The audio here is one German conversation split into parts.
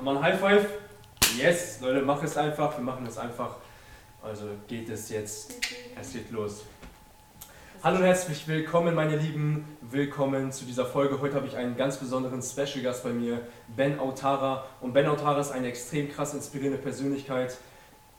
Nochmal ein High Five. Yes, Leute, mach es einfach. Wir machen es einfach. Also geht es jetzt. Es geht los. Hallo und herzlich willkommen, meine Lieben. Willkommen zu dieser Folge. Heute habe ich einen ganz besonderen Special Gast bei mir, Ben Autara. Und Ben Autara ist eine extrem krass inspirierende Persönlichkeit.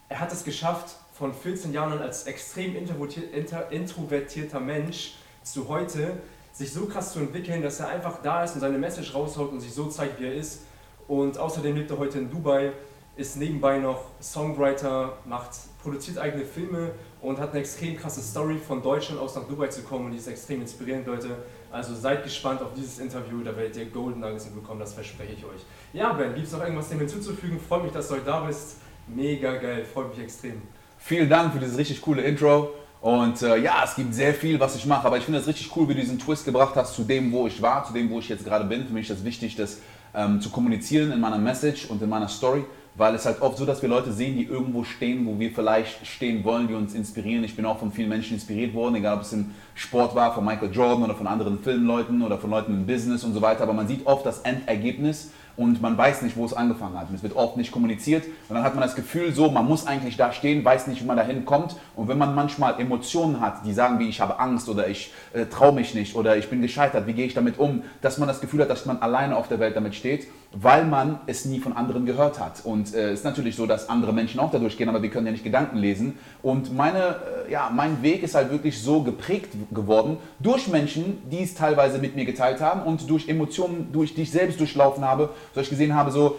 Er hat es geschafft, von 14 Jahren als extrem introvertierter Mensch zu heute sich so krass zu entwickeln, dass er einfach da ist und seine Message raushaut und sich so zeigt, wie er ist. Und außerdem lebt er heute in Dubai, ist nebenbei noch Songwriter, macht, produziert eigene Filme und hat eine extrem krasse Story von Deutschland aus nach Dubai zu kommen und die ist extrem inspirierend, Leute. Also seid gespannt auf dieses Interview, da werdet ihr Golden Nuggets bekommen, das verspreche ich euch. Ja, Ben, gibt es noch irgendwas dem hinzuzufügen? Freut mich, dass du heute da bist. Mega geil, freut mich extrem. Vielen Dank für dieses richtig coole Intro. Und äh, ja, es gibt sehr viel, was ich mache, aber ich finde es richtig cool, wie du diesen Twist gebracht hast zu dem, wo ich war, zu dem, wo ich jetzt gerade bin. Für mich ist es wichtig, das ähm, zu kommunizieren in meiner Message und in meiner Story, weil es halt oft so, dass wir Leute sehen, die irgendwo stehen, wo wir vielleicht stehen wollen, die uns inspirieren. Ich bin auch von vielen Menschen inspiriert worden, egal ob es im Sport war, von Michael Jordan oder von anderen Filmleuten oder von Leuten im Business und so weiter. Aber man sieht oft das Endergebnis und man weiß nicht, wo es angefangen hat. Es wird oft nicht kommuniziert und dann hat man das Gefühl so, man muss eigentlich da stehen, weiß nicht, wie man dahin kommt. Und wenn man manchmal Emotionen hat, die sagen wie ich habe Angst oder ich äh, traue mich nicht oder ich bin gescheitert, wie gehe ich damit um, dass man das Gefühl hat, dass man alleine auf der Welt damit steht, weil man es nie von anderen gehört hat. Und es äh, ist natürlich so, dass andere Menschen auch dadurch gehen, aber wir können ja nicht Gedanken lesen. Und meine, äh, ja, mein Weg ist halt wirklich so geprägt geworden durch Menschen, die es teilweise mit mir geteilt haben und durch Emotionen, durch die ich selbst durchlaufen habe, so ich gesehen habe, so,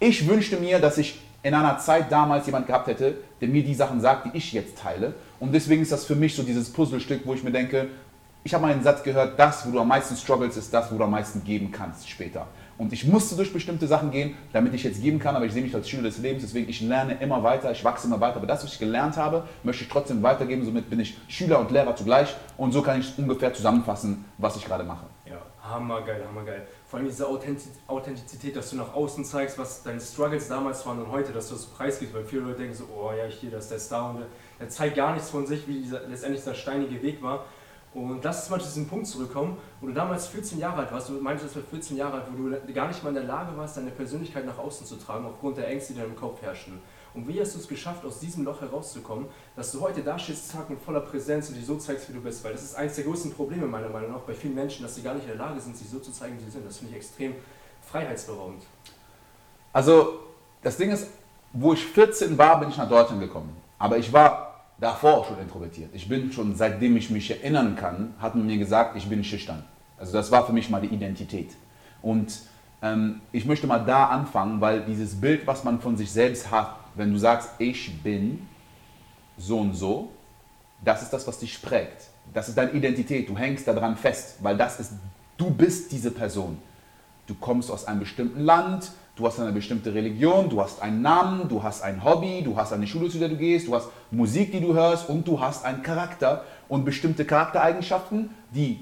ich wünschte mir, dass ich in einer Zeit damals jemand gehabt hätte, der mir die Sachen sagt, die ich jetzt teile. Und deswegen ist das für mich so dieses Puzzlestück, wo ich mir denke, ich habe mal einen Satz gehört, das, wo du am meisten struggles, ist das, wo du am meisten geben kannst später. Und ich musste durch bestimmte Sachen gehen, damit ich jetzt geben kann, aber ich sehe mich als Schüler des Lebens, deswegen ich lerne immer weiter, ich wachse immer weiter. Aber das, was ich gelernt habe, möchte ich trotzdem weitergeben. Somit bin ich Schüler und Lehrer zugleich und so kann ich ungefähr zusammenfassen, was ich gerade mache. Ja, hammergeil, hammergeil. Vor allem diese Authentizität, dass du nach außen zeigst, was deine Struggles damals waren und heute, dass du das preisgibst, weil viele Leute denken so, oh ja, ich hier, das ist der Star und der zeigt gar nichts von sich, wie dieser, letztendlich dieser steinige Weg war. Und lass uns mal zu diesem Punkt zurückkommen, wo du damals 14 Jahre alt warst. Du meintest, du warst 14 Jahre alt, wo du gar nicht mal in der Lage warst, deine Persönlichkeit nach außen zu tragen, aufgrund der Ängste, die in deinem Kopf herrschen. Und wie hast du es geschafft, aus diesem Loch herauszukommen, dass du heute da stehst, zack, mit voller Präsenz und dich so zeigst, wie du bist? Weil das ist eines der größten Probleme meiner Meinung nach bei vielen Menschen, dass sie gar nicht in der Lage sind, sich so zu zeigen, wie sie sind. Das finde ich extrem freiheitsberaubend. Also, das Ding ist, wo ich 14 war, bin ich nach Deutschland gekommen. Aber ich war davor schon introvertiert. Ich bin schon, seitdem ich mich erinnern kann, hat man mir gesagt, ich bin schüchtern. Also das war für mich mal die Identität. Und ähm, ich möchte mal da anfangen, weil dieses Bild, was man von sich selbst hat, wenn du sagst, ich bin so und so, das ist das, was dich prägt. Das ist deine Identität. Du hängst daran fest, weil das ist, du bist diese Person. Du kommst aus einem bestimmten Land, Du hast eine bestimmte Religion, du hast einen Namen, du hast ein Hobby, du hast eine Schule, zu der du gehst, du hast Musik, die du hörst und du hast einen Charakter und bestimmte Charaktereigenschaften, die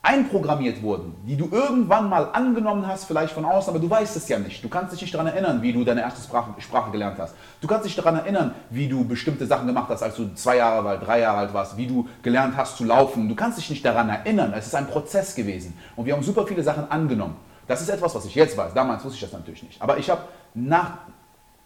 einprogrammiert wurden, die du irgendwann mal angenommen hast, vielleicht von außen, aber du weißt es ja nicht. Du kannst dich nicht daran erinnern, wie du deine erste Sprache, Sprache gelernt hast. Du kannst dich daran erinnern, wie du bestimmte Sachen gemacht hast, als du zwei Jahre alt, drei Jahre alt warst, wie du gelernt hast zu laufen. Du kannst dich nicht daran erinnern. Es ist ein Prozess gewesen. Und wir haben super viele Sachen angenommen. Das ist etwas, was ich jetzt weiß. Damals wusste ich das natürlich nicht. Aber ich habe nach,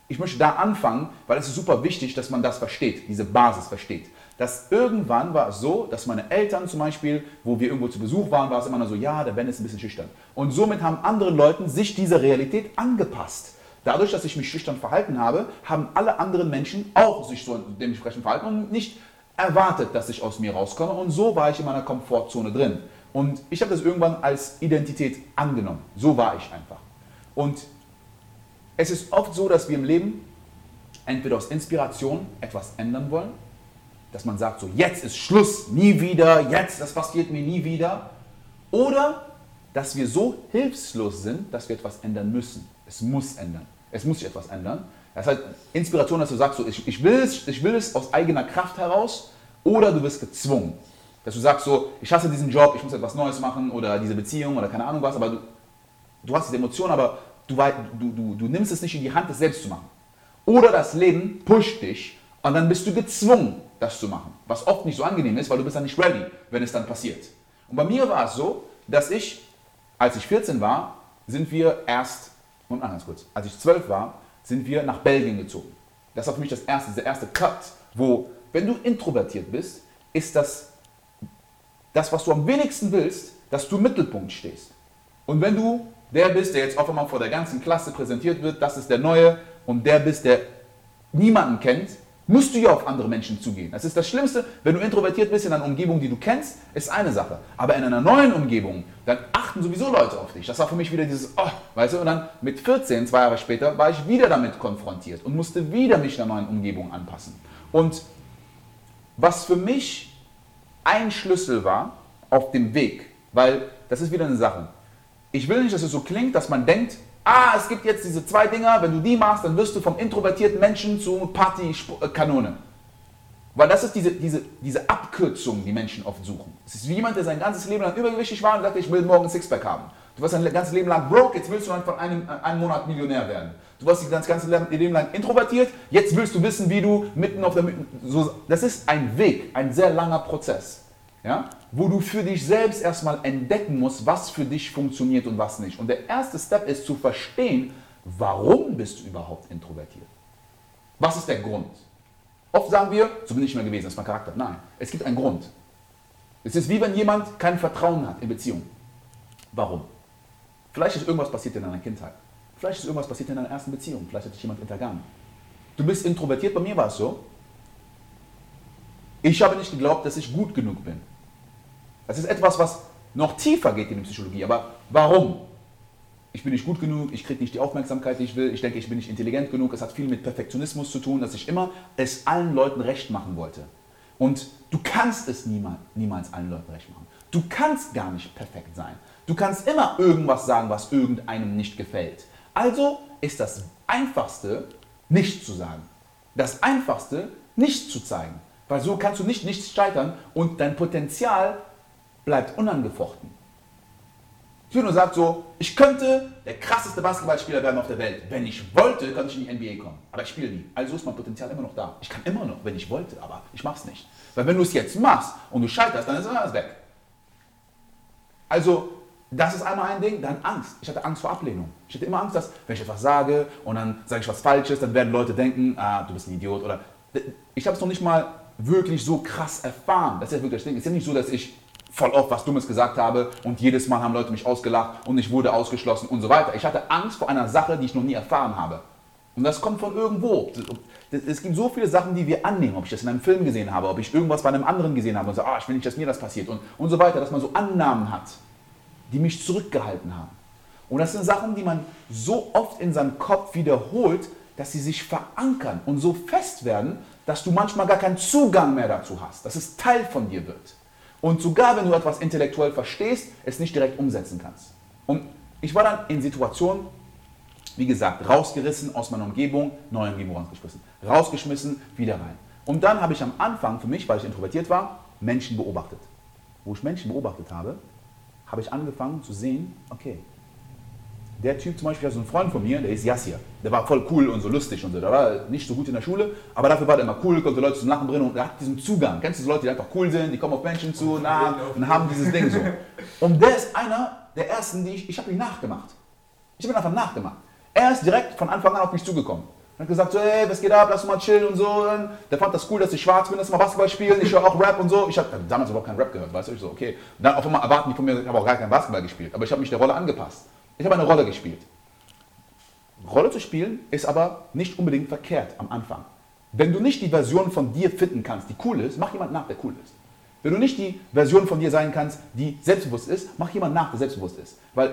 ich möchte da anfangen, weil es ist super wichtig, dass man das versteht, diese Basis versteht. Dass irgendwann war es so, dass meine Eltern zum Beispiel, wo wir irgendwo zu Besuch waren, war es immer nur so, ja, der Ben ist ein bisschen schüchtern. Und somit haben andere Leute sich dieser Realität angepasst. Dadurch, dass ich mich schüchtern verhalten habe, haben alle anderen Menschen auch sich so dementsprechend verhalten und nicht erwartet, dass ich aus mir rauskomme. Und so war ich in meiner Komfortzone drin. Und ich habe das irgendwann als Identität angenommen. So war ich einfach. Und es ist oft so, dass wir im Leben entweder aus Inspiration etwas ändern wollen, dass man sagt, so jetzt ist Schluss, nie wieder, jetzt, das passiert mir nie wieder. Oder dass wir so hilflos sind, dass wir etwas ändern müssen. Es muss ändern. Es muss sich etwas ändern. Das heißt, Inspiration, dass du sagst, so, ich, ich, will es, ich will es aus eigener Kraft heraus oder du wirst gezwungen. Dass du sagst so, ich hasse diesen Job, ich muss etwas Neues machen oder diese Beziehung oder keine Ahnung was, aber du, du hast diese Emotion, aber du, du, du, du nimmst es nicht in die Hand, das selbst zu machen. Oder das Leben pusht dich und dann bist du gezwungen, das zu machen. Was oft nicht so angenehm ist, weil du bist dann nicht ready, wenn es dann passiert. Und bei mir war es so, dass ich, als ich 14 war, sind wir erst Und ganz kurz, als ich zwölf war, sind wir nach Belgien gezogen. Das war für mich das erste, der erste Cut, wo, wenn du introvertiert bist, ist das, das, was du am wenigsten willst, dass du im Mittelpunkt stehst. Und wenn du der bist, der jetzt auf einmal vor der ganzen Klasse präsentiert wird, das ist der Neue, und der bist, der niemanden kennt, musst du ja auf andere Menschen zugehen. Das ist das Schlimmste, wenn du introvertiert bist in einer Umgebung, die du kennst, ist eine Sache. Aber in einer neuen Umgebung, dann achten sowieso Leute auf dich. Das war für mich wieder dieses, oh, weißt du, und dann mit 14, zwei Jahre später, war ich wieder damit konfrontiert und musste wieder mich einer neuen Umgebung anpassen. Und was für mich ein Schlüssel war auf dem Weg, weil das ist wieder eine Sache. Ich will nicht, dass es so klingt, dass man denkt, ah, es gibt jetzt diese zwei Dinger, wenn du die machst, dann wirst du vom introvertierten Menschen zu Partykanone. Weil das ist diese, diese, diese Abkürzung, die Menschen oft suchen. Es ist wie jemand, der sein ganzes Leben lang übergewichtig war und sagte, ich will morgen ein Sixpack haben. Du warst dein ganzes Leben lang broke, jetzt willst du dann von einem, äh, Monat Millionär werden. Du warst das ganze Leben lang introvertiert, jetzt willst du wissen, wie du mitten auf der... So, das ist ein Weg, ein sehr langer Prozess ja, wo du für dich selbst erstmal entdecken musst, was für dich funktioniert und was nicht. Und der erste Step ist zu verstehen, warum bist du überhaupt introvertiert? Was ist der Grund? Oft sagen wir, so bin ich immer gewesen, das ist mein Charakter. Nein, es gibt einen Grund. Es ist wie wenn jemand kein Vertrauen hat in Beziehungen. Warum? Vielleicht ist irgendwas passiert in deiner Kindheit. Vielleicht ist irgendwas passiert in deiner ersten Beziehung. Vielleicht hat dich jemand hintergangen. Du bist introvertiert, bei mir war es so. Ich habe nicht geglaubt, dass ich gut genug bin. Das ist etwas, was noch tiefer geht in die Psychologie. Aber warum? Ich bin nicht gut genug, ich kriege nicht die Aufmerksamkeit, die ich will, ich denke, ich bin nicht intelligent genug. Es hat viel mit Perfektionismus zu tun, dass ich immer es allen Leuten recht machen wollte. Und du kannst es niemals, niemals allen Leuten recht machen. Du kannst gar nicht perfekt sein. Du kannst immer irgendwas sagen, was irgendeinem nicht gefällt. Also ist das Einfachste, nicht zu sagen. Das Einfachste, nicht zu zeigen. Weil so kannst du nicht nichts scheitern und dein Potenzial bleibt unangefochten. Juno sagt so, ich könnte der krasseste Basketballspieler werden auf der Welt. Wenn ich wollte, könnte ich in die NBA kommen. Aber ich spiele nie. Also ist mein Potenzial immer noch da. Ich kann immer noch, wenn ich wollte, aber ich mache es nicht. Weil wenn du es jetzt machst und du scheiterst, dann ist alles weg. Also, das ist einmal ein Ding. Dann Angst. Ich hatte Angst vor Ablehnung. Ich hatte immer Angst, dass, wenn ich etwas sage und dann sage ich was Falsches, dann werden Leute denken, ah, du bist ein Idiot. Oder ich habe es noch nicht mal wirklich so krass erfahren. Das ist ja wirklich das Ding. Es ist ja nicht so, dass ich voll oft was Dummes gesagt habe und jedes Mal haben Leute mich ausgelacht und ich wurde ausgeschlossen und so weiter. Ich hatte Angst vor einer Sache, die ich noch nie erfahren habe. Und das kommt von irgendwo. Es gibt so viele Sachen, die wir annehmen, ob ich das in einem Film gesehen habe, ob ich irgendwas bei einem anderen gesehen habe und so, ah, ich will nicht, dass mir das passiert und, und so weiter, dass man so Annahmen hat, die mich zurückgehalten haben. Und das sind Sachen, die man so oft in seinem Kopf wiederholt, dass sie sich verankern und so fest werden, dass du manchmal gar keinen Zugang mehr dazu hast, dass es Teil von dir wird. Und sogar wenn du etwas intellektuell verstehst, es nicht direkt umsetzen kannst. Und ich war dann in Situationen, wie gesagt, rausgerissen aus meiner Umgebung, neue Umgebung rausgeschmissen, rausgeschmissen, wieder rein. Und dann habe ich am Anfang für mich, weil ich introvertiert war, Menschen beobachtet. Wo ich Menschen beobachtet habe, habe ich angefangen zu sehen, okay, der Typ zum Beispiel, also ein Freund von mir, der ist Yassir. Der war voll cool und so lustig und so. Der war nicht so gut in der Schule, aber dafür war der immer cool, konnte Leute zum Lachen bringen und er hat diesen Zugang. Kennst du so Leute, die einfach cool sind, die kommen auf Menschen zu nah, und haben dieses Ding so. Und der ist einer der ersten, die ich, ich habe ihn nachgemacht. Ich habe ihn einfach nachgemacht. Er ist direkt von Anfang an auf mich zugekommen. Er hat gesagt so, hey, was geht ab, lass mal chillen und so. Der fand das cool, dass ich schwarz bin, wir mal Basketball spielen. Ich höre auch Rap und so. Ich habe damals überhaupt keinen Rap gehört, weißt du? Ich so, okay. Und dann auf einmal erwarten die von mir, ich habe auch gar keinen Basketball gespielt. Aber ich habe mich der Rolle angepasst. Ich habe eine Rolle gespielt. Rolle zu spielen ist aber nicht unbedingt verkehrt am Anfang. Wenn du nicht die Version von dir finden kannst, die cool ist, mach jemand nach, der cool ist. Wenn du nicht die Version von dir sein kannst, die selbstbewusst ist, mach jemand nach, der selbstbewusst ist. Weil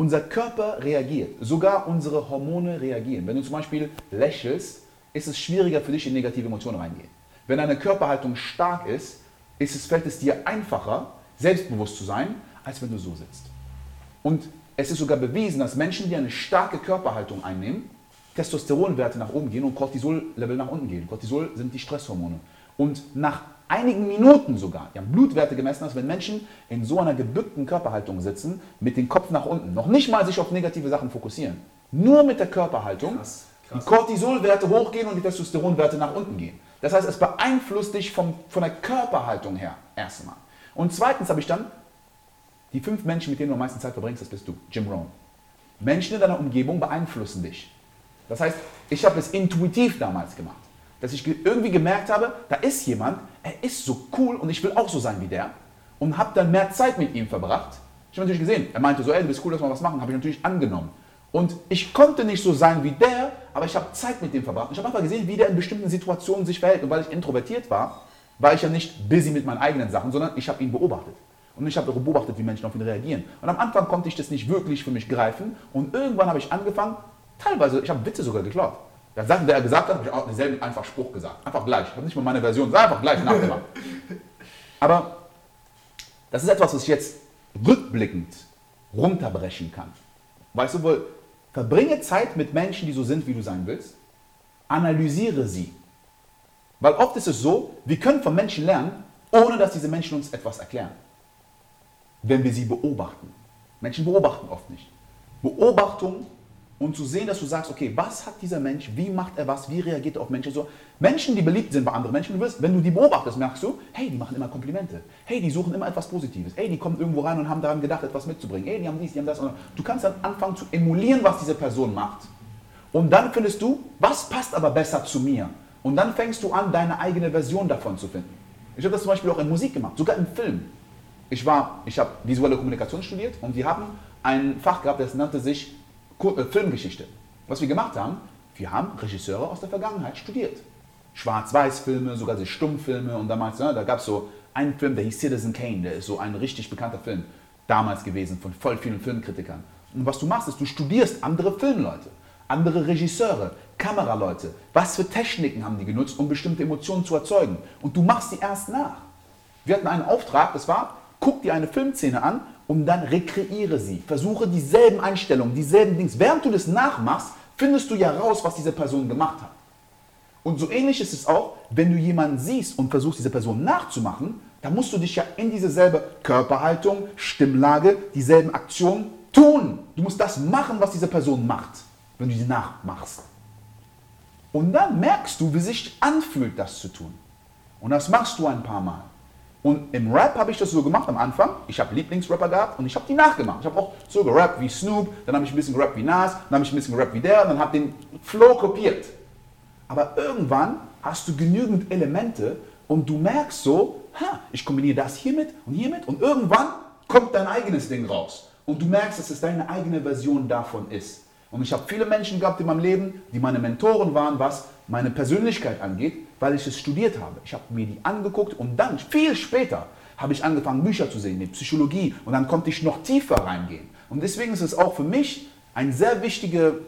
unser Körper reagiert, sogar unsere Hormone reagieren. Wenn du zum Beispiel lächelst, ist es schwieriger für dich in negative Emotionen reingehen. Wenn deine Körperhaltung stark ist, ist es, fällt es dir einfacher, selbstbewusst zu sein, als wenn du so sitzt. Und es ist sogar bewiesen, dass Menschen, die eine starke Körperhaltung einnehmen, Testosteronwerte nach oben gehen und Cortisol-Level nach unten gehen. Cortisol sind die Stresshormone. Und nach einigen Minuten sogar, die haben Blutwerte gemessen, dass wenn Menschen in so einer gebückten Körperhaltung sitzen, mit dem Kopf nach unten, noch nicht mal sich auf negative Sachen fokussieren, nur mit der Körperhaltung, krass, krass. die Cortisolwerte hochgehen und die Testosteronwerte nach unten gehen. Das heißt, es beeinflusst dich vom, von der Körperhaltung her erstmal. Und zweitens habe ich dann die fünf Menschen, mit denen du am meisten Zeit verbringst, das bist du. Jim Rohn. Menschen in deiner Umgebung beeinflussen dich. Das heißt, ich habe es intuitiv damals gemacht, dass ich irgendwie gemerkt habe, da ist jemand, er ist so cool und ich will auch so sein wie der und habe dann mehr Zeit mit ihm verbracht. Ich habe natürlich gesehen, er meinte so, ey, du bist cool, lass mal was machen, habe ich natürlich angenommen. Und ich konnte nicht so sein wie der, aber ich habe Zeit mit dem verbracht. Ich habe einfach gesehen, wie der in bestimmten Situationen sich verhält. Und weil ich introvertiert war, war ich ja nicht busy mit meinen eigenen Sachen, sondern ich habe ihn beobachtet. Und ich habe beobachtet, wie Menschen auf ihn reagieren. Und am Anfang konnte ich das nicht wirklich für mich greifen. Und irgendwann habe ich angefangen, teilweise, ich habe Witze sogar geklaut. Da Sachen, der er gesagt hat, habe ich auch denselben einfach Spruch gesagt. Einfach gleich. Ich habe nicht mal meine Version, einfach gleich nachgemacht. Aber das ist etwas, was ich jetzt rückblickend runterbrechen kann. Weißt du wohl, verbringe Zeit mit Menschen, die so sind, wie du sein willst. Analysiere sie. Weil oft ist es so, wir können von Menschen lernen, ohne dass diese Menschen uns etwas erklären. Wenn wir sie beobachten. Menschen beobachten oft nicht. Beobachtung und zu sehen, dass du sagst, okay, was hat dieser Mensch, wie macht er was, wie reagiert er auf Menschen so. Menschen, die beliebt sind bei anderen Menschen, du wirst, wenn du die beobachtest, merkst du, hey, die machen immer Komplimente, hey, die suchen immer etwas Positives, hey, die kommen irgendwo rein und haben daran gedacht, etwas mitzubringen, hey, die haben dies, die haben das. Du kannst dann anfangen zu emulieren, was diese Person macht. Und dann findest du, was passt aber besser zu mir? Und dann fängst du an, deine eigene Version davon zu finden. Ich habe das zum Beispiel auch in Musik gemacht, sogar im Film. Ich, ich habe visuelle Kommunikation studiert und wir haben ein Fach gehabt, das nannte sich Filmgeschichte. Was wir gemacht haben, wir haben Regisseure aus der Vergangenheit studiert. Schwarz-Weiß-Filme, sogar die Stummfilme und damals, ja, da gab es so einen Film, der hieß Citizen Kane, der ist so ein richtig bekannter Film damals gewesen von voll vielen Filmkritikern. Und was du machst, ist, du studierst andere Filmleute, andere Regisseure, Kameraleute. Was für Techniken haben die genutzt, um bestimmte Emotionen zu erzeugen? Und du machst sie erst nach. Wir hatten einen Auftrag, das war, guck dir eine Filmszene an und dann rekreiere sie. Versuche dieselben Einstellungen, dieselben Dings. Während du das nachmachst, findest du ja raus, was diese Person gemacht hat. Und so ähnlich ist es auch, wenn du jemanden siehst und versuchst, diese Person nachzumachen, dann musst du dich ja in dieselbe Körperhaltung, Stimmlage, dieselben Aktionen tun. Du musst das machen, was diese Person macht, wenn du sie nachmachst. Und dann merkst du, wie sich anfühlt, das zu tun. Und das machst du ein paar Mal. Und im Rap habe ich das so gemacht am Anfang. Ich habe Lieblingsrapper gehabt und ich habe die nachgemacht. Ich habe auch so gerappt wie Snoop, dann habe ich ein bisschen gerappt wie Nas, dann habe ich ein bisschen gerappt wie der und dann habe den Flow kopiert. Aber irgendwann hast du genügend Elemente und du merkst so, ha, ich kombiniere das hiermit und hiermit und irgendwann kommt dein eigenes Ding raus. Und du merkst, dass es deine eigene Version davon ist. Und ich habe viele Menschen gehabt in meinem Leben, die meine Mentoren waren, was meine Persönlichkeit angeht, weil ich es studiert habe. Ich habe mir die angeguckt und dann, viel später, habe ich angefangen, Bücher zu sehen, in Psychologie und dann konnte ich noch tiefer reingehen. Und deswegen ist es auch für mich eine sehr wichtige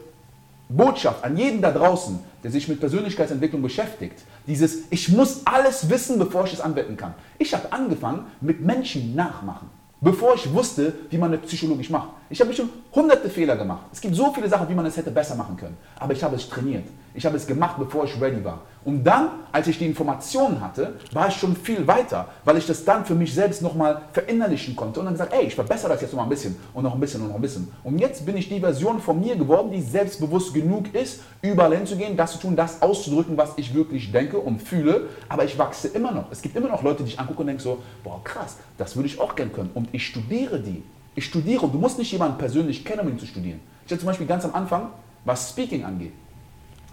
Botschaft an jeden da draußen, der sich mit Persönlichkeitsentwicklung beschäftigt. Dieses, ich muss alles wissen, bevor ich es anwenden kann. Ich habe angefangen mit Menschen nachmachen bevor ich wusste, wie man es psychologisch macht. Ich habe schon hunderte Fehler gemacht. Es gibt so viele Sachen, wie man es hätte besser machen können. Aber ich habe es trainiert. Ich habe es gemacht, bevor ich ready war. Und dann, als ich die Informationen hatte, war ich schon viel weiter, weil ich das dann für mich selbst nochmal verinnerlichen konnte und dann gesagt, ey, ich verbessere das jetzt noch mal ein bisschen und noch ein bisschen und noch ein bisschen. Und jetzt bin ich die Version von mir geworden, die selbstbewusst genug ist, überall hinzugehen, das zu tun, das auszudrücken, was ich wirklich denke und fühle. Aber ich wachse immer noch. Es gibt immer noch Leute, die ich angucke und denke so, boah, krass, das würde ich auch gerne können. Und ich studiere die. Ich studiere und du musst nicht jemanden persönlich kennen, um ihn zu studieren. Ich hatte zum Beispiel ganz am Anfang, was Speaking angeht,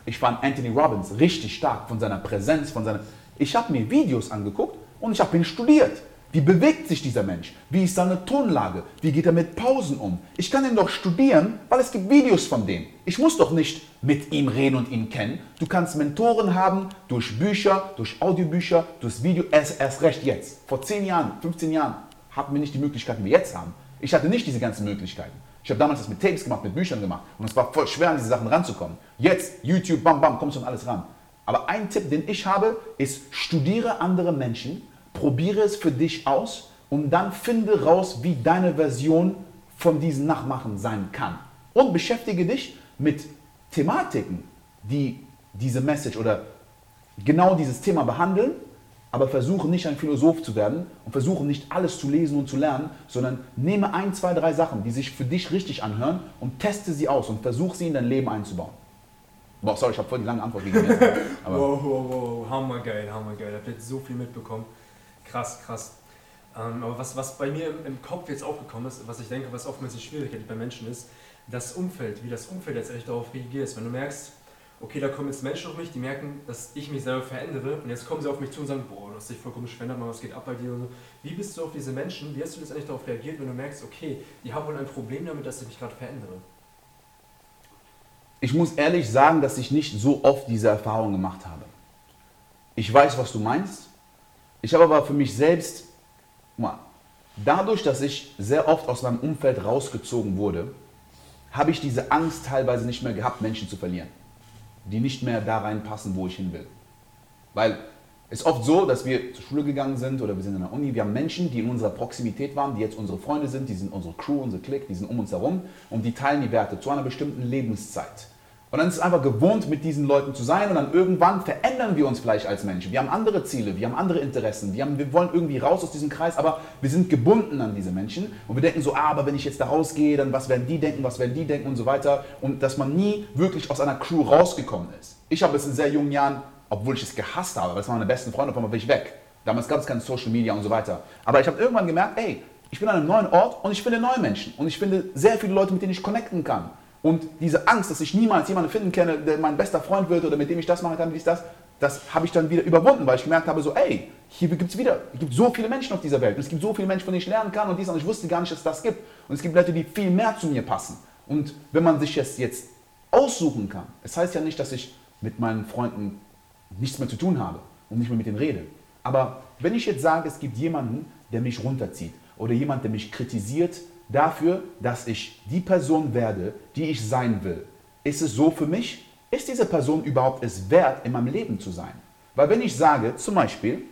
ich fand Anthony Robbins richtig stark von seiner Präsenz, von seiner. Ich habe mir Videos angeguckt und ich habe ihn studiert. Wie bewegt sich dieser Mensch? Wie ist seine Tonlage? Wie geht er mit Pausen um? Ich kann ihn doch studieren, weil es gibt Videos von dem. Ich muss doch nicht mit ihm reden und ihn kennen. Du kannst Mentoren haben durch Bücher, durch Audiobücher, durch Video. Erst, erst recht jetzt. Vor 10 Jahren, 15 Jahren hatten wir nicht die Möglichkeiten, die wir jetzt haben. Ich hatte nicht diese ganzen Möglichkeiten. Ich habe damals das mit Tapes gemacht, mit Büchern gemacht und es war voll schwer, an diese Sachen ranzukommen. Jetzt, YouTube, bam, bam, kommst du an alles ran. Aber ein Tipp, den ich habe, ist, studiere andere Menschen, probiere es für dich aus und dann finde raus, wie deine Version von diesen Nachmachen sein kann. Und beschäftige dich mit Thematiken, die diese Message oder genau dieses Thema behandeln aber versuche nicht ein Philosoph zu werden und versuche nicht alles zu lesen und zu lernen, sondern nehme ein, zwei, drei Sachen, die sich für dich richtig anhören und teste sie aus und versuche sie in dein Leben einzubauen. Boah, sorry, ich habe voll die lange Antwort gegeben. wow, wow, wow, hammergeil, hammergeil. Habe jetzt so viel mitbekommen. Krass, krass. Ähm, aber was, was bei mir im Kopf jetzt aufgekommen ist, was ich denke, was oftmals die Schwierigkeit bei Menschen ist, das Umfeld, wie das Umfeld letztendlich darauf reagiert. Wenn du merkst, okay, da kommen jetzt Menschen auf mich, die merken, dass ich mich selber verändere und jetzt kommen sie auf mich zu und sagen, boah, du hast dich vollkommen verändert, was geht ab bei dir und so. Wie bist du auf diese Menschen, wie hast du letztendlich darauf reagiert, wenn du merkst, okay, die haben wohl ein Problem damit, dass ich mich gerade verändere? Ich muss ehrlich sagen, dass ich nicht so oft diese Erfahrung gemacht habe. Ich weiß, was du meinst. Ich habe aber für mich selbst, dadurch, dass ich sehr oft aus meinem Umfeld rausgezogen wurde, habe ich diese Angst teilweise nicht mehr gehabt, Menschen zu verlieren die nicht mehr da reinpassen, wo ich hin will. Weil es ist oft so, dass wir zur Schule gegangen sind oder wir sind in der Uni, wir haben Menschen, die in unserer Proximität waren, die jetzt unsere Freunde sind, die sind unsere Crew, unsere Clique, die sind um uns herum und die teilen die Werte zu einer bestimmten Lebenszeit. Und dann ist es einfach gewohnt, mit diesen Leuten zu sein und dann irgendwann verändern wir uns vielleicht als Menschen. Wir haben andere Ziele, wir haben andere Interessen, wir, haben, wir wollen irgendwie raus aus diesem Kreis, aber wir sind gebunden an diese Menschen und wir denken so, ah, aber wenn ich jetzt da rausgehe, dann was werden die denken, was werden die denken und so weiter. Und dass man nie wirklich aus einer Crew rausgekommen ist. Ich habe es in sehr jungen Jahren, obwohl ich es gehasst habe, weil es waren meine besten Freunde, auf einmal bin ich weg. Damals gab es kein Social Media und so weiter. Aber ich habe irgendwann gemerkt, ey, ich bin an einem neuen Ort und ich finde neue Menschen und ich finde sehr viele Leute, mit denen ich connecten kann. Und diese Angst, dass ich niemals jemanden finden kenne, der mein bester Freund wird oder mit dem ich das machen kann, wie ist das, das habe ich dann wieder überwunden, weil ich gemerkt habe, so, ey, hier gibt es wieder, es gibt so viele Menschen auf dieser Welt. Und es gibt so viele Menschen, von denen ich lernen kann und dies und ich wusste gar nicht, dass es das gibt. Und es gibt Leute, die viel mehr zu mir passen. Und wenn man sich jetzt, jetzt aussuchen kann, es das heißt ja nicht, dass ich mit meinen Freunden nichts mehr zu tun habe und nicht mehr mit denen rede. Aber wenn ich jetzt sage, es gibt jemanden, der mich runterzieht oder jemand, der mich kritisiert, dafür, dass ich die Person werde, die ich sein will. Ist es so für mich? Ist diese Person überhaupt es wert, in meinem Leben zu sein? Weil wenn ich sage, zum Beispiel,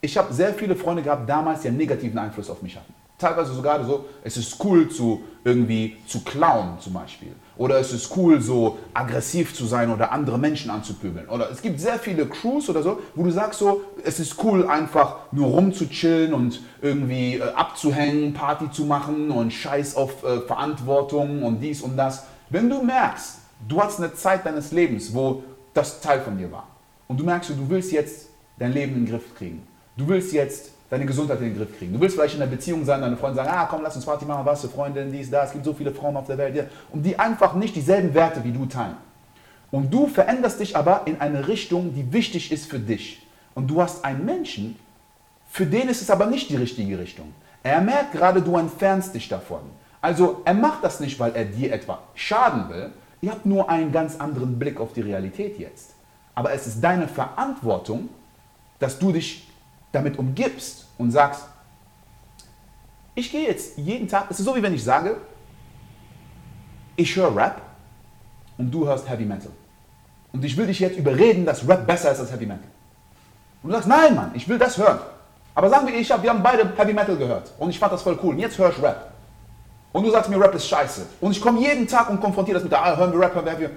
ich habe sehr viele Freunde gehabt damals, die einen negativen Einfluss auf mich hatten. Teilweise sogar so, es ist cool zu irgendwie zu klauen zum Beispiel. Oder es ist cool so aggressiv zu sein oder andere Menschen anzupöbeln. Oder es gibt sehr viele Crews oder so, wo du sagst so, es ist cool einfach nur rumzuchillen und irgendwie äh, abzuhängen, Party zu machen und Scheiß auf äh, Verantwortung und dies und das. Wenn du merkst, du hast eine Zeit deines Lebens, wo das Teil von dir war und du merkst, du willst jetzt dein Leben in den Griff kriegen. Du willst jetzt deine Gesundheit in den Griff kriegen. Du willst vielleicht in einer Beziehung sein, deine Freunde sagen, ah komm, lass uns Party machen, was für Freundin, dies, da, es gibt so viele Frauen auf der Welt, ja, und die einfach nicht dieselben Werte wie du teilen. Und du veränderst dich aber in eine Richtung, die wichtig ist für dich. Und du hast einen Menschen, für den ist es aber nicht die richtige Richtung. Er merkt gerade, du entfernst dich davon. Also er macht das nicht, weil er dir etwa schaden will. Ihr habt nur einen ganz anderen Blick auf die Realität jetzt. Aber es ist deine Verantwortung, dass du dich damit umgibst und sagst, ich gehe jetzt jeden Tag, es ist so wie wenn ich sage, ich höre Rap und du hörst Heavy Metal. Und ich will dich jetzt überreden, dass Rap besser ist als Heavy Metal. Und du sagst, nein, Mann, ich will das hören. Aber sagen wir, ich hab, wir haben beide Heavy Metal gehört und ich fand das voll cool. Und jetzt höre ich Rap. Und du sagst mir, Rap ist scheiße. Und ich komme jeden Tag und konfrontiere das mit der, ah, hören wir Rap, hören wir.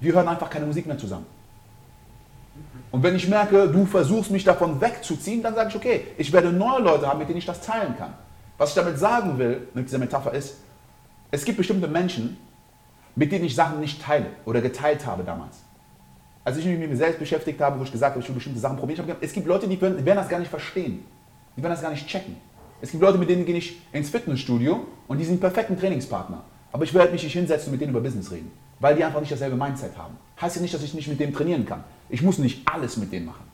Wir hören einfach keine Musik mehr zusammen. Und wenn ich merke, du versuchst mich davon wegzuziehen, dann sage ich, okay, ich werde neue Leute haben, mit denen ich das teilen kann. Was ich damit sagen will, mit dieser Metapher ist, es gibt bestimmte Menschen, mit denen ich Sachen nicht teile oder geteilt habe damals. Als ich mich mit mir selbst beschäftigt habe, wo ich gesagt habe, ich will bestimmte Sachen probieren, ich habe es gibt Leute, die werden, das gar nicht verstehen. Die werden das gar nicht checken. Es gibt Leute, mit denen gehe ich ins Fitnessstudio und die sind perfekten Trainingspartner. Aber ich werde mich nicht hinsetzen und mit denen über Business reden, weil die einfach nicht dasselbe Mindset haben. Heißt ja nicht, dass ich nicht mit dem trainieren kann. Ich muss nicht alles mit denen machen.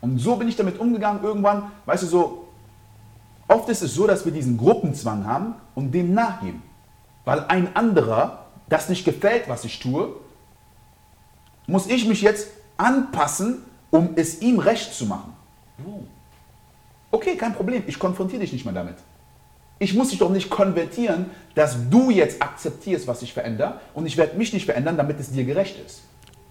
Und so bin ich damit umgegangen irgendwann, weißt du, so, oft ist es so, dass wir diesen Gruppenzwang haben und dem nachgeben. Weil ein anderer das nicht gefällt, was ich tue, muss ich mich jetzt anpassen, um es ihm recht zu machen. Okay, kein Problem, ich konfrontiere dich nicht mehr damit. Ich muss dich doch nicht konvertieren, dass du jetzt akzeptierst, was ich verändere und ich werde mich nicht verändern, damit es dir gerecht ist.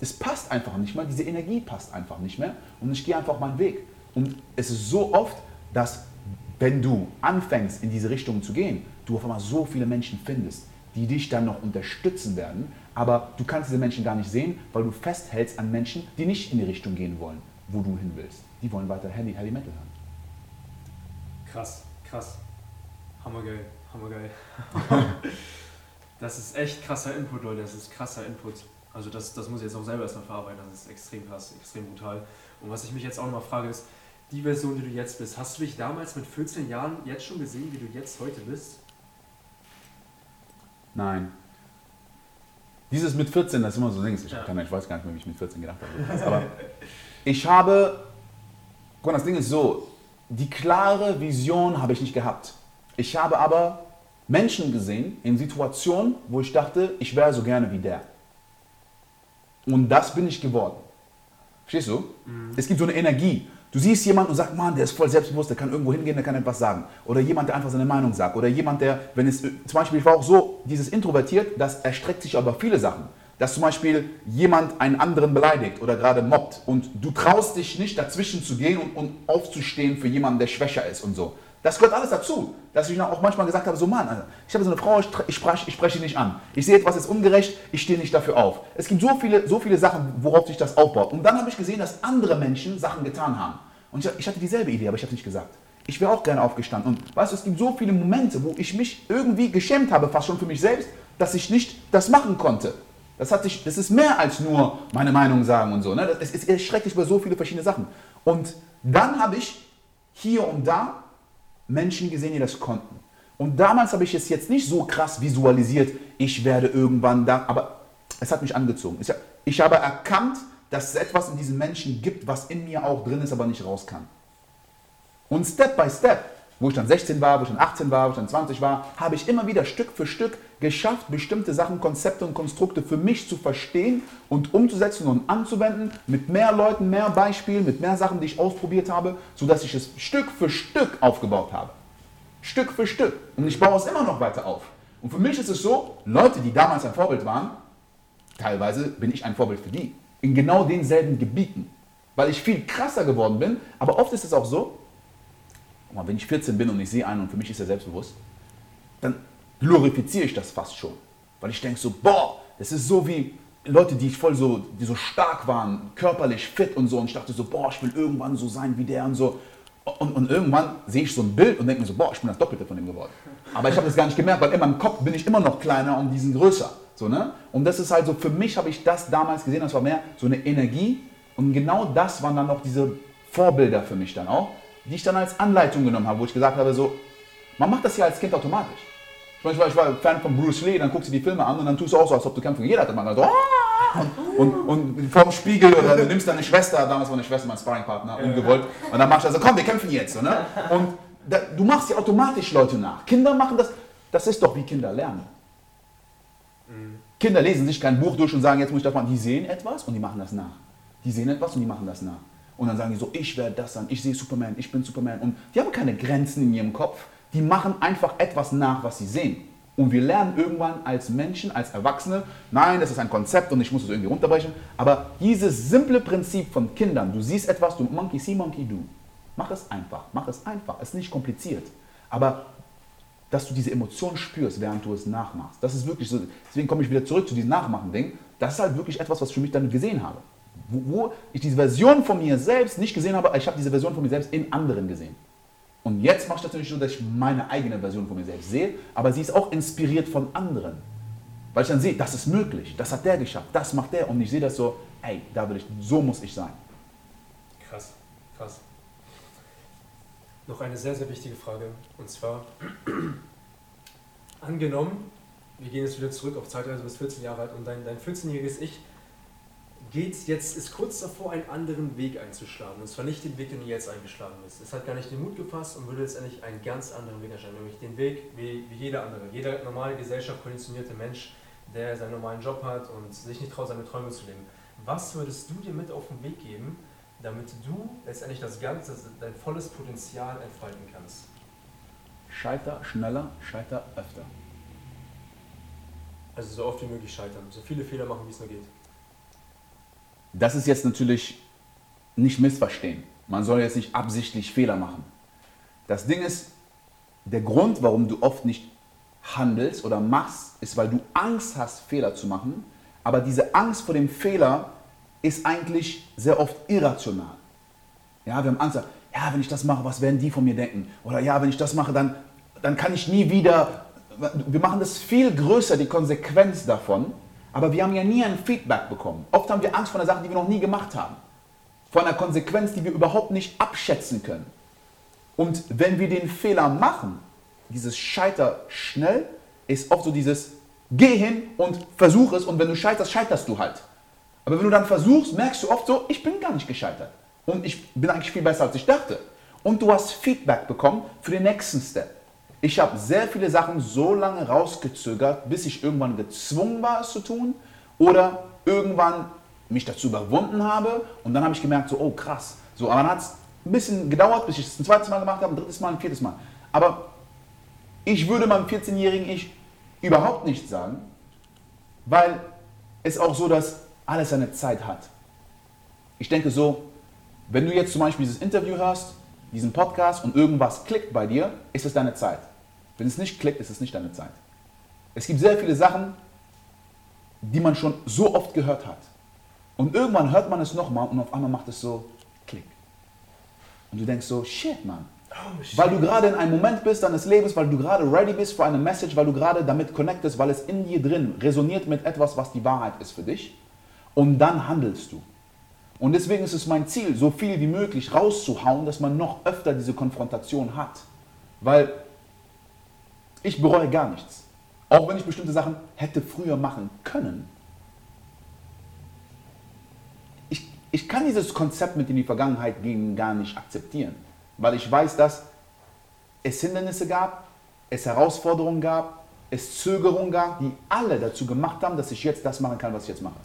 Das passt einfach nicht mehr, diese Energie passt einfach nicht mehr und ich gehe einfach meinen Weg. Und es ist so oft, dass wenn du anfängst, in diese Richtung zu gehen, du auf einmal so viele Menschen findest, die dich dann noch unterstützen werden, aber du kannst diese Menschen gar nicht sehen, weil du festhältst an Menschen, die nicht in die Richtung gehen wollen, wo du hin willst. Die wollen weiter Heavy, Heavy Metal hören. Krass, krass. Hammergeil, hammergeil. das ist echt krasser Input, Leute. Das ist krasser Input. Also das, das muss ich jetzt auch selber erstmal verarbeiten, das ist extrem krass, extrem brutal. Und was ich mich jetzt auch nochmal frage ist, die Version, die du jetzt bist, hast du dich damals mit 14 Jahren jetzt schon gesehen, wie du jetzt heute bist? Nein. Dieses mit 14, das ist immer so Dings. Ich, keine, ich weiß gar nicht mehr, wie ich mit 14 gedacht habe. Aber ich habe, guck mal, das Ding ist so, die klare Vision habe ich nicht gehabt. Ich habe aber Menschen gesehen in Situationen, wo ich dachte, ich wäre so gerne wie der. Und das bin ich geworden. Verstehst du? Mhm. Es gibt so eine Energie. Du siehst jemanden und sagst, Mann, der ist voll selbstbewusst, der kann irgendwo hingehen, der kann etwas sagen. Oder jemand, der einfach seine Meinung sagt. Oder jemand, der, wenn es, zum Beispiel, ich war auch so, dieses introvertiert, das erstreckt sich aber viele Sachen. Dass zum Beispiel jemand einen anderen beleidigt oder gerade mobbt und du traust dich nicht dazwischen zu gehen und, und aufzustehen für jemanden, der schwächer ist und so. Das gehört alles dazu. Dass ich auch manchmal gesagt habe, so Mann, Alter, ich habe so eine Frau, ich, ich, spreche, ich spreche nicht an. Ich sehe etwas ist ungerecht, ich stehe nicht dafür auf. Es gibt so viele, so viele Sachen, worauf sich das aufbaut. Und dann habe ich gesehen, dass andere Menschen Sachen getan haben. Und ich, ich hatte dieselbe Idee, aber ich habe nicht gesagt. Ich wäre auch gerne aufgestanden. Und weißt du, es gibt so viele Momente, wo ich mich irgendwie geschämt habe, fast schon für mich selbst, dass ich nicht das machen konnte. Das, hat sich, das ist mehr als nur meine Meinung sagen und so. Ne? Es, es erschreckt dich über so viele verschiedene Sachen. Und dann habe ich hier und da Menschen gesehen, die das konnten. Und damals habe ich es jetzt nicht so krass visualisiert, ich werde irgendwann da, aber es hat mich angezogen. Ich habe erkannt, dass es etwas in diesen Menschen gibt, was in mir auch drin ist, aber nicht raus kann. Und Step by Step, wo ich dann 16 war, wo ich dann 18 war, wo ich dann 20 war, habe ich immer wieder Stück für Stück geschafft, bestimmte Sachen, Konzepte und Konstrukte für mich zu verstehen und umzusetzen und anzuwenden, mit mehr Leuten, mehr Beispielen, mit mehr Sachen, die ich ausprobiert habe, sodass ich es Stück für Stück aufgebaut habe. Stück für Stück. Und ich baue es immer noch weiter auf. Und für mich ist es so, Leute, die damals ein Vorbild waren, teilweise bin ich ein Vorbild für die. In genau denselben Gebieten. Weil ich viel krasser geworden bin. Aber oft ist es auch so, wenn ich 14 bin und ich sehe einen und für mich ist er selbstbewusst, dann glorifiziere ich das fast schon. Weil ich denke so, boah, das ist so wie Leute, die voll so, die so stark waren, körperlich fit und so. Und ich dachte so, boah, ich will irgendwann so sein wie der und so. Und, und, irgendwann sehe ich so ein Bild und denke mir so, boah, ich bin das Doppelte von dem geworden. Aber ich habe das gar nicht gemerkt, weil in meinem Kopf bin ich immer noch kleiner und die sind größer. So, ne? Und das ist halt so, für mich habe ich das damals gesehen, das war mehr so eine Energie. Und genau das waren dann noch diese Vorbilder für mich dann auch, die ich dann als Anleitung genommen habe, wo ich gesagt habe, so, man macht das ja als Kind automatisch. Ich, meine, ich war Fan von Bruce Lee, dann guckst du die Filme an und dann tust du auch so, als ob du kämpfen. Jeder hatte mal so, und, und, und vorm Spiegel oder du nimmst deine Schwester, damals war eine Schwester mein Sparringpartner, ungewollt, und dann machst du also, komm, wir kämpfen jetzt. So, ne? Und da, du machst ja automatisch Leute nach. Kinder machen das, das ist doch wie Kinder lernen. Mhm. Kinder lesen sich kein Buch durch und sagen, jetzt muss ich das machen. Die sehen etwas und die machen das nach. Die sehen etwas und die machen das nach. Und dann sagen die so, ich werde das sein, ich sehe Superman, ich bin Superman. Und die haben keine Grenzen in ihrem Kopf. Die machen einfach etwas nach, was sie sehen. Und wir lernen irgendwann als Menschen, als Erwachsene, nein, das ist ein Konzept und ich muss es irgendwie runterbrechen. Aber dieses simple Prinzip von Kindern, du siehst etwas, du Monkey see, Monkey do. Mach es einfach, mach es einfach, es ist nicht kompliziert. Aber dass du diese Emotion spürst, während du es nachmachst, das ist wirklich so. Deswegen komme ich wieder zurück zu diesem Nachmachen-Ding. Das ist halt wirklich etwas, was ich für mich dann gesehen habe wo, wo ich diese Version von mir selbst nicht gesehen habe, ich habe diese Version von mir selbst in anderen gesehen. Und jetzt mache ich das natürlich so, dass ich meine eigene Version von mir selbst sehe, aber sie ist auch inspiriert von anderen. Weil ich dann sehe, das ist möglich, das hat der geschafft, das macht der. Und ich sehe das so, ey, da will ich, so muss ich sein. Krass, krass. Noch eine sehr, sehr wichtige Frage. Und zwar, angenommen, wir gehen jetzt wieder zurück auf Zeitreise bis 14 Jahre alt und dein, dein 14-jähriges Ich geht jetzt, ist kurz davor, einen anderen Weg einzuschlagen. Und zwar nicht den Weg, den du jetzt eingeschlagen bist. Es hat gar nicht den Mut gefasst und würde letztendlich einen ganz anderen Weg einschlagen. Nämlich den Weg wie, wie jeder andere. Jeder normale Gesellschaft konditionierte Mensch, der seinen normalen Job hat und sich nicht traut, seine Träume zu leben. Was würdest du dir mit auf den Weg geben, damit du letztendlich das Ganze, dein volles Potenzial entfalten kannst? Scheiter schneller, scheiter öfter. Also so oft wie möglich scheitern, so viele Fehler machen, wie es nur geht. Das ist jetzt natürlich nicht missverstehen. Man soll jetzt nicht absichtlich Fehler machen. Das Ding ist, der Grund, warum du oft nicht handelst oder machst, ist, weil du Angst hast, Fehler zu machen. Aber diese Angst vor dem Fehler ist eigentlich sehr oft irrational. Ja, wir haben Angst, ja, wenn ich das mache, was werden die von mir denken? Oder ja, wenn ich das mache, dann, dann kann ich nie wieder. Wir machen das viel größer, die Konsequenz davon, aber wir haben ja nie ein Feedback bekommen. Oft haben wir Angst vor einer Sache, die wir noch nie gemacht haben. Vor einer Konsequenz, die wir überhaupt nicht abschätzen können. Und wenn wir den Fehler machen, dieses Scheiter schnell, ist oft so dieses, Geh hin und versuch es und wenn du scheiterst, scheiterst du halt. Aber wenn du dann versuchst, merkst du oft so, ich bin gar nicht gescheitert. Und ich bin eigentlich viel besser, als ich dachte. Und du hast Feedback bekommen für den nächsten Step. Ich habe sehr viele Sachen so lange rausgezögert, bis ich irgendwann gezwungen war, es zu tun oder irgendwann mich dazu überwunden habe und dann habe ich gemerkt, so, oh krass. So, aber dann hat es ein bisschen gedauert, bis ich es ein zweites Mal gemacht habe, ein drittes Mal, ein viertes Mal. Aber ich würde meinem 14-jährigen Ich überhaupt nicht sagen, weil es auch so, dass alles seine Zeit hat. Ich denke so, wenn du jetzt zum Beispiel dieses Interview hörst, diesen Podcast und irgendwas klickt bei dir, ist es deine Zeit. Wenn es nicht klickt, ist es nicht deine Zeit. Es gibt sehr viele Sachen, die man schon so oft gehört hat. Und irgendwann hört man es nochmal und auf einmal macht es so Klick. Und du denkst so, shit, Mann. Oh, shit. Weil du gerade in einem Moment bist deines Lebens, weil du gerade ready bist für eine Message, weil du gerade damit connectest, weil es in dir drin resoniert mit etwas, was die Wahrheit ist für dich. Und dann handelst du. Und deswegen ist es mein Ziel, so viel wie möglich rauszuhauen, dass man noch öfter diese Konfrontation hat. Weil ich bereue gar nichts. Auch wenn ich bestimmte Sachen hätte früher machen können. Ich, ich kann dieses Konzept mit in die Vergangenheit gehen gar nicht akzeptieren. Weil ich weiß, dass es Hindernisse gab, es Herausforderungen gab, es Zögerungen gab, die alle dazu gemacht haben, dass ich jetzt das machen kann, was ich jetzt mache.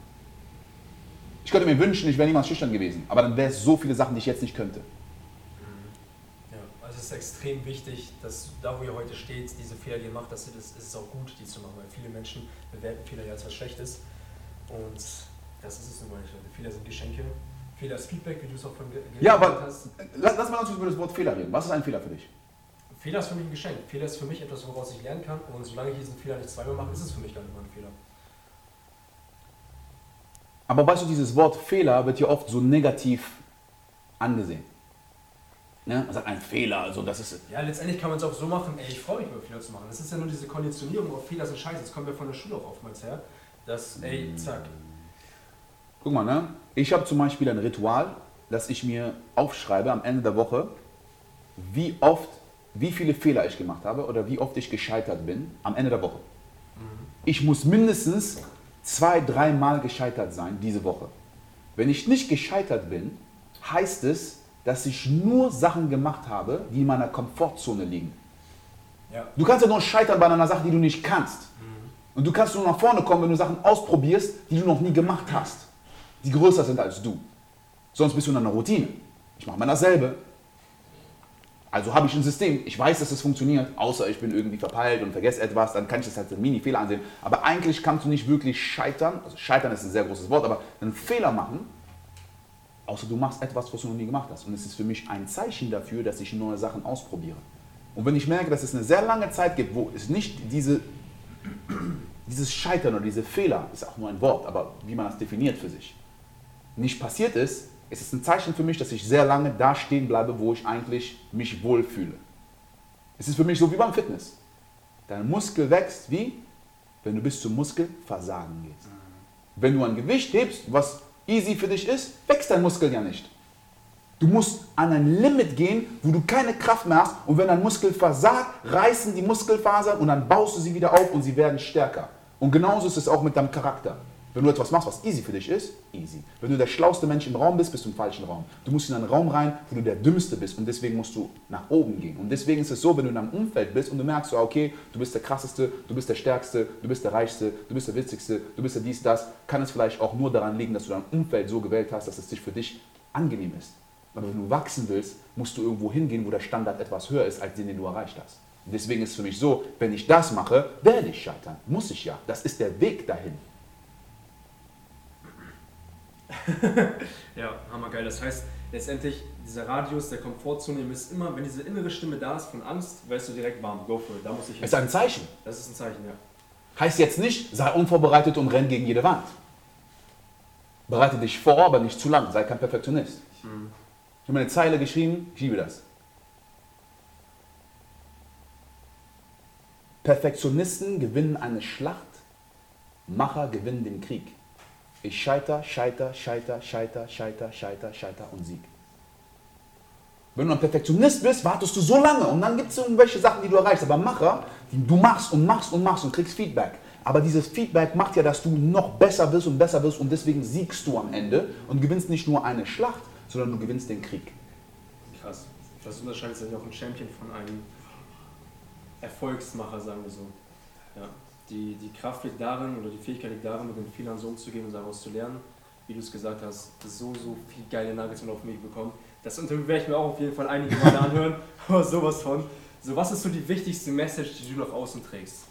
Ich könnte mir wünschen, ich wäre niemals schüchtern gewesen, aber dann wäre es so viele Sachen, die ich jetzt nicht könnte. Es ist extrem wichtig, dass da, wo ihr heute steht, diese Fehler, die ihr macht, dass ihr das, ist auch gut, die zu machen, weil viele Menschen bewerten Fehler ja als was Schlechtes und das ist es nun mal nicht. Also Fehler sind Geschenke, Fehler ist Feedback, wie du es auch von Ja, aber hast. Lass, lass mal uns über das Wort Fehler reden. Was ist ein Fehler für dich? Fehler ist für mich ein Geschenk. Fehler ist für mich etwas, woraus ich lernen kann und solange ich diesen Fehler nicht zweimal mache, ist es für mich gar nicht mal ein Fehler. Aber weißt du, dieses Wort Fehler wird ja oft so negativ angesehen. Ne? Man sagt ein Fehler, also das ist. Ja, letztendlich kann man es auch so machen, ey, ich freue mich über Fehler zu machen. Das ist ja nur diese Konditionierung auf Fehler sind scheiße. Das kommen wir von der Schule auch oftmals her. Das, ey, zack. Guck mal, ne? Ich habe zum Beispiel ein Ritual, dass ich mir aufschreibe am Ende der Woche, wie oft, wie viele Fehler ich gemacht habe oder wie oft ich gescheitert bin am Ende der Woche. Mhm. Ich muss mindestens zwei, dreimal gescheitert sein diese Woche. Wenn ich nicht gescheitert bin, heißt es, dass ich nur Sachen gemacht habe, die in meiner Komfortzone liegen. Ja. Du kannst ja nur scheitern bei einer Sache, die du nicht kannst. Mhm. Und du kannst nur nach vorne kommen, wenn du Sachen ausprobierst, die du noch nie gemacht hast, die größer sind als du. Sonst bist du in einer Routine. Ich mache mal dasselbe, also habe ich ein System, ich weiß, dass es funktioniert, außer ich bin irgendwie verpeilt und vergesse etwas, dann kann ich das als einen Mini-Fehler ansehen. Aber eigentlich kannst du nicht wirklich scheitern, also scheitern ist ein sehr großes Wort, aber einen Fehler machen, außer du machst etwas, was du noch nie gemacht hast. Und es ist für mich ein Zeichen dafür, dass ich neue Sachen ausprobiere. Und wenn ich merke, dass es eine sehr lange Zeit gibt, wo es nicht diese, dieses Scheitern oder diese Fehler, ist auch nur ein Wort, aber wie man das definiert für sich, nicht passiert ist, es ist ein Zeichen für mich, dass ich sehr lange da stehen bleibe, wo ich eigentlich mich wohlfühle. Es ist für mich so wie beim Fitness. Dein Muskel wächst wie, wenn du bis zum Muskelversagen gehst. Wenn du ein Gewicht hebst, was easy für dich ist, wächst dein Muskel ja nicht. Du musst an ein Limit gehen, wo du keine Kraft mehr hast und wenn dein Muskel versagt, reißen die Muskelfasern und dann baust du sie wieder auf und sie werden stärker. Und genauso ist es auch mit deinem Charakter. Wenn du etwas machst, was easy für dich ist, easy. Wenn du der schlauste Mensch im Raum bist, bist du im falschen Raum. Du musst in einen Raum rein, wo du der Dümmste bist und deswegen musst du nach oben gehen. Und deswegen ist es so, wenn du in einem Umfeld bist und du merkst, okay, du bist der Krasseste, du bist der Stärkste, du bist der Reichste, du bist der Witzigste, du bist der dies, das, kann es vielleicht auch nur daran liegen, dass du dein Umfeld so gewählt hast, dass es sich für dich angenehm ist. Aber wenn du wachsen willst, musst du irgendwo hingehen, wo der Standard etwas höher ist, als den, den du erreicht hast. deswegen ist es für mich so, wenn ich das mache, werde ich scheitern. Muss ich ja. Das ist der Weg dahin. ja, hammergeil. Das heißt, letztendlich, dieser Radius der Komfortzone, ihr müsst immer, wenn diese innere Stimme da ist von Angst, weißt du direkt warm, go for it, da muss ich hin. Ist ein Zeichen. Das ist ein Zeichen, ja. Heißt jetzt nicht, sei unvorbereitet und renn gegen jede Wand. Bereite dich vor, aber nicht zu lang, sei kein Perfektionist. Mhm. Ich habe eine Zeile geschrieben, ich liebe das. Perfektionisten gewinnen eine Schlacht, Macher gewinnen den Krieg. Ich scheiter, scheiter, scheiter, scheiter, scheiter, scheiter, scheiter und Sieg. Wenn du ein Perfektionist bist, wartest du so lange und dann gibt es irgendwelche Sachen, die du erreichst. Aber Macher, die du machst und machst und machst und kriegst Feedback. Aber dieses Feedback macht ja, dass du noch besser wirst und besser wirst und deswegen siegst du am Ende und gewinnst nicht nur eine Schlacht, sondern du gewinnst den Krieg. Krass. Das unterscheidet sich auch ein Champion von einem Erfolgsmacher, sagen wir so. Ja. Die, die Kraft liegt darin oder die Fähigkeit liegt darin, mit den Fehlern so umzugehen und daraus zu lernen. Wie du es gesagt hast, so, so viel geile Nuggets auf mich bekommen. Das Interview werde ich mir auch auf jeden Fall einige Male anhören, aber sowas von. So, was ist so die wichtigste Message, die du nach außen trägst?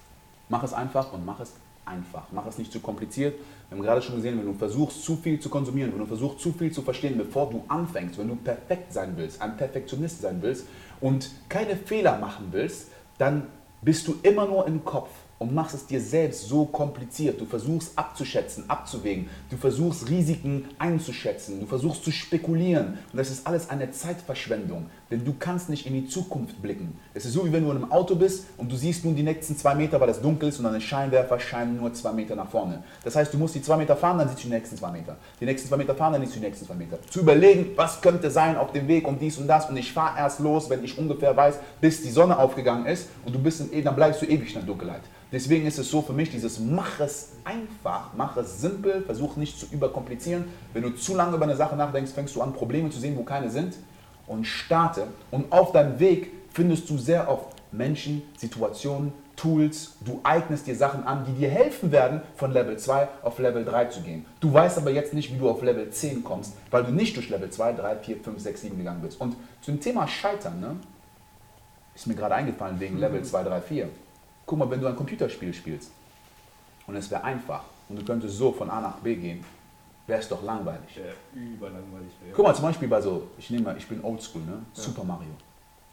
Mach es einfach und mach es einfach. Mach es nicht zu kompliziert. Wir haben gerade schon gesehen, wenn du versuchst, zu viel zu konsumieren, wenn du versuchst, zu viel zu verstehen, bevor du anfängst, wenn du perfekt sein willst, ein Perfektionist sein willst und keine Fehler machen willst, dann bist du immer nur im Kopf und machst es dir selbst so kompliziert. Du versuchst abzuschätzen, abzuwägen, du versuchst Risiken einzuschätzen, du versuchst zu spekulieren. Und das ist alles eine Zeitverschwendung, denn du kannst nicht in die Zukunft blicken. Es ist so, wie wenn du in einem Auto bist und du siehst nun die nächsten zwei Meter, weil es dunkel ist und deine Scheinwerfer scheinen nur zwei Meter nach vorne. Das heißt, du musst die zwei Meter fahren, dann siehst du die nächsten zwei Meter. Die nächsten zwei Meter fahren, dann siehst du die nächsten zwei Meter. Zu überlegen, was könnte sein auf dem Weg und dies und das und ich fahre erst los, wenn ich ungefähr weiß, bis die Sonne aufgegangen ist und du bist in, dann bleibst du ewig in der Dunkelheit. Deswegen ist es so für mich dieses mach es einfach, mach es simpel, versuch nicht zu überkomplizieren. Wenn du zu lange über eine Sache nachdenkst, fängst du an Probleme zu sehen, wo keine sind und starte. Und auf deinem Weg findest du sehr oft Menschen, Situationen, Tools, du eignest dir Sachen an, die dir helfen werden, von Level 2 auf Level 3 zu gehen. Du weißt aber jetzt nicht, wie du auf Level 10 kommst, weil du nicht durch Level 2, 3, 4, 5, 6, 7 gegangen bist. Und zum Thema Scheitern, ne, ist mir gerade eingefallen wegen Level 2, 3, 4. Guck mal, wenn du ein Computerspiel spielst und es wäre einfach und du könntest so von A nach B gehen, wäre es doch langweilig. Ja, überlangweilig. Ja. Guck mal, zum Beispiel bei so, ich nehme mal, ich bin oldschool, ne? Ja. Super Mario.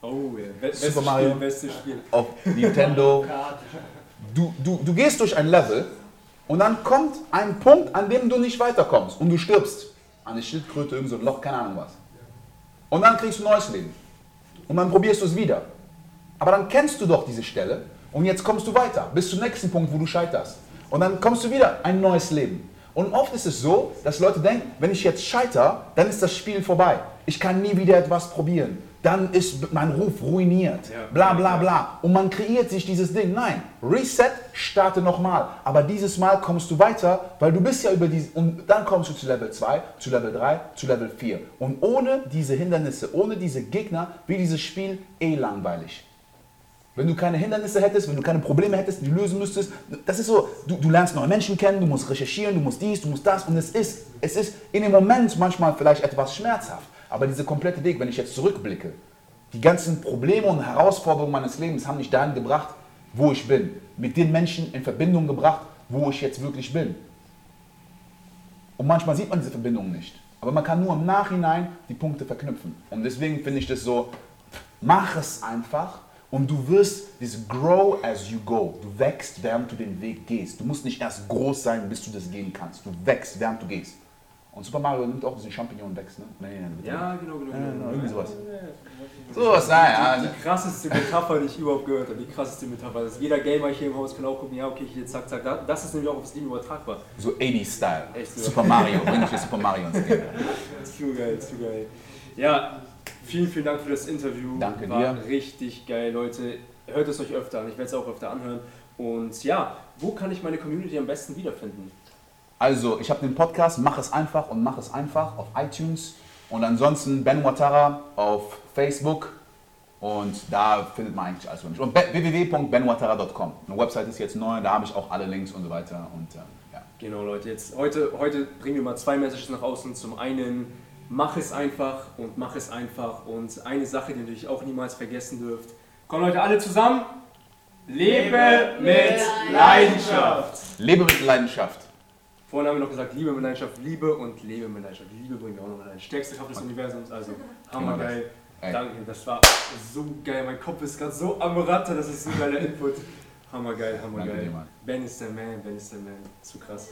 Oh ja, Be Super Mario. Spiel, bestes Spiel. Auf Nintendo. Du, du, du gehst durch ein Level und dann kommt ein Punkt, an dem du nicht weiterkommst und du stirbst. Eine Schildkröte, irgend so ein Loch, keine Ahnung was. Und dann kriegst du neues Leben. Und dann probierst du es wieder. Aber dann kennst du doch diese Stelle und jetzt kommst du weiter, bis zum nächsten Punkt, wo du scheiterst. Und dann kommst du wieder ein neues Leben. Und oft ist es so, dass Leute denken, wenn ich jetzt scheiter, dann ist das Spiel vorbei. Ich kann nie wieder etwas probieren. Dann ist mein Ruf ruiniert. Bla bla bla. Und man kreiert sich dieses Ding. Nein, Reset, starte nochmal. Aber dieses Mal kommst du weiter, weil du bist ja über diese. Und dann kommst du zu Level 2, zu Level 3, zu Level 4. Und ohne diese Hindernisse, ohne diese Gegner, wäre dieses Spiel eh langweilig. Wenn du keine Hindernisse hättest, wenn du keine Probleme hättest, die du lösen müsstest, das ist so, du, du lernst neue Menschen kennen, du musst recherchieren, du musst dies, du musst das und es ist, es ist in dem Moment manchmal vielleicht etwas schmerzhaft, aber dieser komplette Weg, wenn ich jetzt zurückblicke, die ganzen Probleme und Herausforderungen meines Lebens haben mich dahin gebracht, wo ich bin, mit den Menschen in Verbindung gebracht, wo ich jetzt wirklich bin. Und manchmal sieht man diese Verbindung nicht, aber man kann nur im Nachhinein die Punkte verknüpfen. Und deswegen finde ich das so, mach es einfach und du wirst this grow as you go. Du wächst, während du den Weg gehst. Du musst nicht erst groß sein, bis du das gehen kannst. Du wächst, während du gehst. Und Super Mario nimmt auch diesen Champignon und wächst, ne? Nee, nee, nee, Ja, genau, genau. Genau. genau, irgendwie sowas. Ja, Sowas, naja. Die krasseste Metapher, die ich überhaupt gehört habe. Die krasseste Metapher. Also jeder Gamer hier im Haus kann auch gucken, ja, okay, hier, zack, zack. da- Das ist nämlich auch aufs Leben übertragbar. So 80s-Style. Echt so. Super Mario, bring dich Super Mario ins Game. Zu geil, zu geil. Ja, vielen, vielen Dank für das Interview. Danke War dir. richtig geil, Leute. Hört es euch öfter an. Ich werde es auch öfter anhören. Und ja, wo kann ich meine Community am besten wiederfinden? Also, ich habe den Podcast Mach es einfach und Mach es einfach auf iTunes und ansonsten Ben Watara auf Facebook und da findet man eigentlich alles. Und be- www.benwatara.com. Eine Website ist jetzt neu, da habe ich auch alle Links und so weiter und ähm, ja. Genau, Leute. Jetzt, heute, heute bringen wir mal zwei Messages nach außen. Zum einen, mach es einfach und mach es einfach. Und eine Sache, die ihr natürlich auch niemals vergessen dürft. Kommen Leute alle zusammen. Lebe mit Leidenschaft. Lebe mit Leidenschaft. Vorhin haben wir noch gesagt, Liebe mit Leidenschaft, Liebe und Lebe mit Leidenschaft. Liebe bringen wir auch noch rein. Stärkste Kraft des Universums, also hammergeil. Danke, das war so geil. Mein Kopf ist gerade so am Ratter, das ist so geiler Input. Hammergeil, hammergeil. Ben ist der Man, Ben ist der Man. Zu krass.